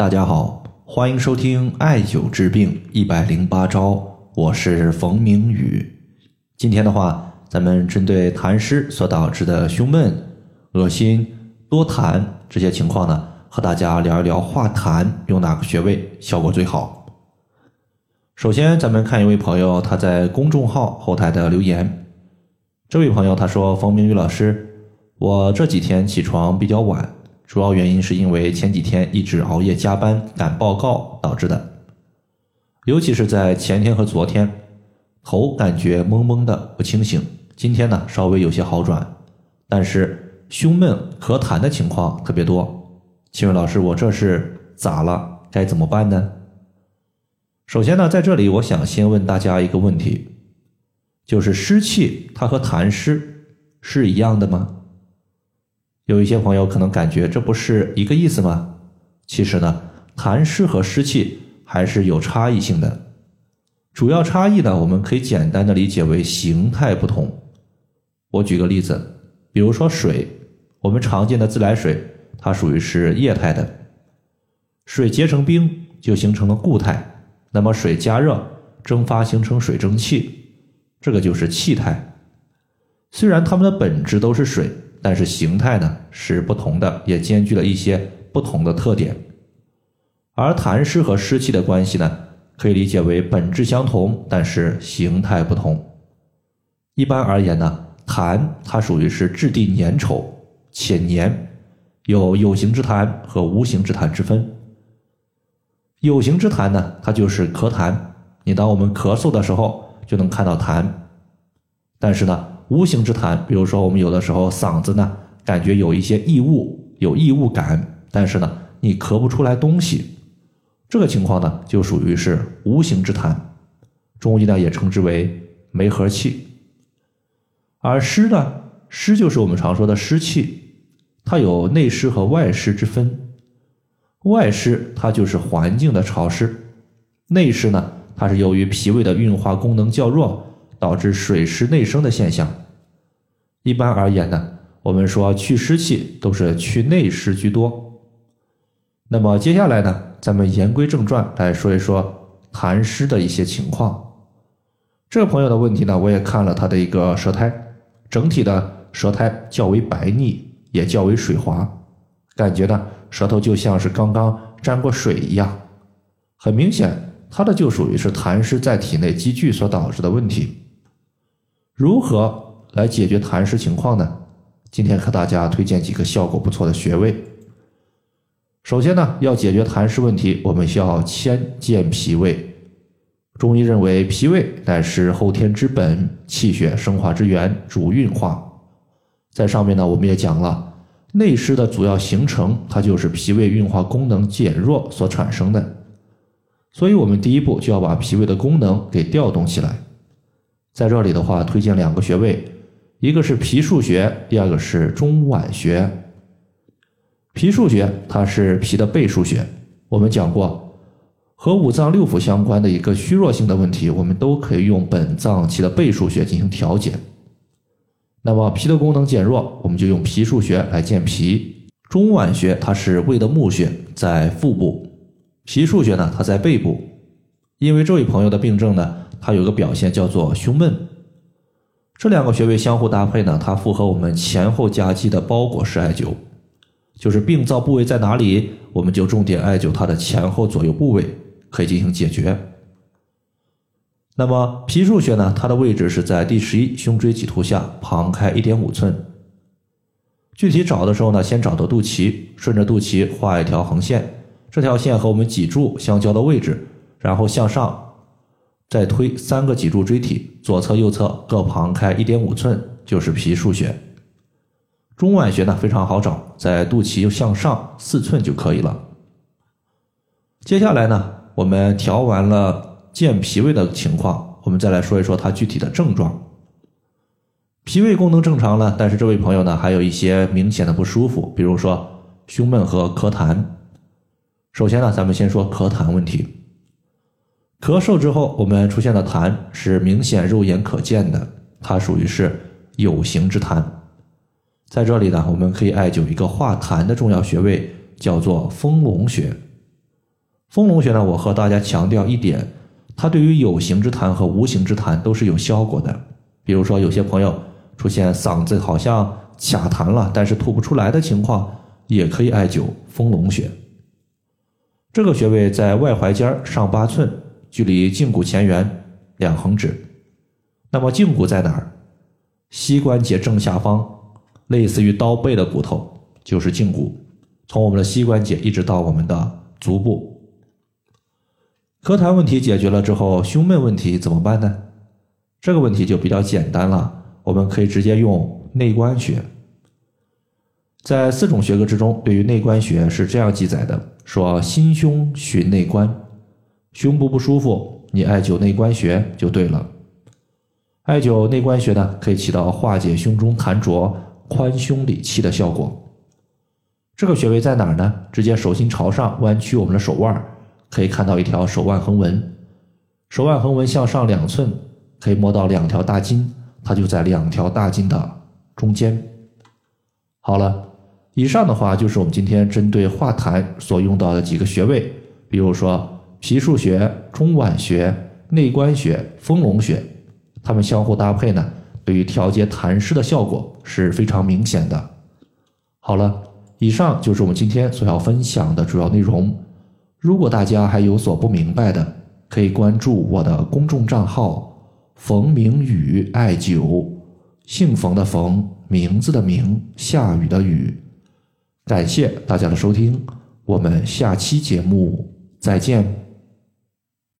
大家好，欢迎收听艾灸治病一百零八招，我是冯明宇。今天的话，咱们针对痰湿所导致的胸闷、恶心、多痰这些情况呢，和大家聊一聊化痰用哪个穴位效果最好。首先，咱们看一位朋友他在公众号后台的留言。这位朋友他说：“冯明宇老师，我这几天起床比较晚。”主要原因是因为前几天一直熬夜加班赶报告导致的，尤其是在前天和昨天，头感觉懵懵的不清醒。今天呢稍微有些好转，但是胸闷咳痰的情况特别多。请问老师，我这是咋了？该怎么办呢？首先呢，在这里我想先问大家一个问题，就是湿气它和痰湿是一样的吗？有一些朋友可能感觉这不是一个意思吗？其实呢，痰湿和湿气还是有差异性的。主要差异呢，我们可以简单的理解为形态不同。我举个例子，比如说水，我们常见的自来水，它属于是液态的，水结成冰就形成了固态，那么水加热蒸发形成水蒸气，这个就是气态。虽然它们的本质都是水。但是形态呢是不同的，也兼具了一些不同的特点。而痰湿和湿气的关系呢，可以理解为本质相同，但是形态不同。一般而言呢，痰它属于是质地粘稠且黏，有有形之痰和无形之痰之分。有形之痰呢，它就是咳痰，你当我们咳嗽的时候就能看到痰，但是呢。无形之痰，比如说我们有的时候嗓子呢感觉有一些异物，有异物感，但是呢你咳不出来东西，这个情况呢就属于是无形之痰，中医呢也称之为梅核气。而湿呢，湿就是我们常说的湿气，它有内湿和外湿之分，外湿它就是环境的潮湿，内湿呢它是由于脾胃的运化功能较弱。导致水湿内生的现象。一般而言呢，我们说祛湿气都是祛内湿居多。那么接下来呢，咱们言归正传来说一说痰湿的一些情况。这个朋友的问题呢，我也看了他的一个舌苔，整体的舌苔较为白腻，也较为水滑，感觉呢舌头就像是刚刚沾过水一样，很明显，他的就属于是痰湿在体内积聚所导致的问题。如何来解决痰湿情况呢？今天和大家推荐几个效果不错的穴位。首先呢，要解决痰湿问题，我们需要先健脾胃。中医认为，脾胃乃是后天之本，气血生化之源，主运化。在上面呢，我们也讲了，内湿的主要形成，它就是脾胃运化功能减弱所产生的。所以，我们第一步就要把脾胃的功能给调动起来。在这里的话，推荐两个穴位，一个是脾腧穴，第二个是中脘穴。脾腧穴它是脾的背腧穴，我们讲过，和五脏六腑相关的一个虚弱性的问题，我们都可以用本脏器的背腧穴进行调节。那么脾的功能减弱，我们就用脾腧穴来健脾。中脘穴它是胃的募穴，在腹部；脾腧穴呢，它在背部。因为这位朋友的病症呢。它有个表现叫做胸闷，这两个穴位相互搭配呢，它符合我们前后夹击的包裹式艾灸，就是病灶部位在哪里，我们就重点艾灸它的前后左右部位，可以进行解决。那么脾腧穴呢，它的位置是在第十一胸椎棘突下旁开一点五寸。具体找的时候呢，先找到肚脐，顺着肚脐画一条横线，这条线和我们脊柱相交的位置，然后向上。再推三个脊柱椎体，左侧、右侧各旁开一点五寸，就是脾腧穴。中脘穴呢非常好找，在肚脐向上四寸就可以了。接下来呢，我们调完了健脾胃的情况，我们再来说一说它具体的症状。脾胃功能正常了，但是这位朋友呢还有一些明显的不舒服，比如说胸闷和咳痰。首先呢，咱们先说咳痰问题。咳嗽之后，我们出现的痰是明显肉眼可见的，它属于是有形之痰。在这里呢，我们可以艾灸一个化痰的重要穴位，叫做丰隆穴。丰隆穴呢，我和大家强调一点，它对于有形之痰和无形之痰都是有效果的。比如说，有些朋友出现嗓子好像卡痰了，但是吐不出来的情况，也可以艾灸丰隆穴。这个穴位在外踝尖上八寸，距离胫骨前缘两横指。那么胫骨在哪儿？膝关节正下方，类似于刀背的骨头就是胫骨。从我们的膝关节一直到我们的足部。咳痰问题解决了之后，胸闷问题怎么办呢？这个问题就比较简单了，我们可以直接用内关穴。在四种学科之中，对于内关穴是这样记载的：说心胸寻内关，胸部不舒服，你艾灸内关穴就对了。艾灸内关穴呢，可以起到化解胸中痰浊、宽胸理气的效果。这个穴位在哪儿呢？直接手心朝上，弯曲我们的手腕，可以看到一条手腕横纹，手腕横纹向上两寸。可以摸到两条大筋，它就在两条大筋的中间。好了，以上的话就是我们今天针对化痰所用到的几个穴位，比如说脾腧穴、中脘穴、内关穴、丰隆穴，它们相互搭配呢，对于调节痰湿的效果是非常明显的。好了，以上就是我们今天所要分享的主要内容。如果大家还有所不明白的，可以关注我的公众账号。冯明宇艾灸，姓冯的冯，名字的名，下雨的雨。感谢大家的收听，我们下期节目再见。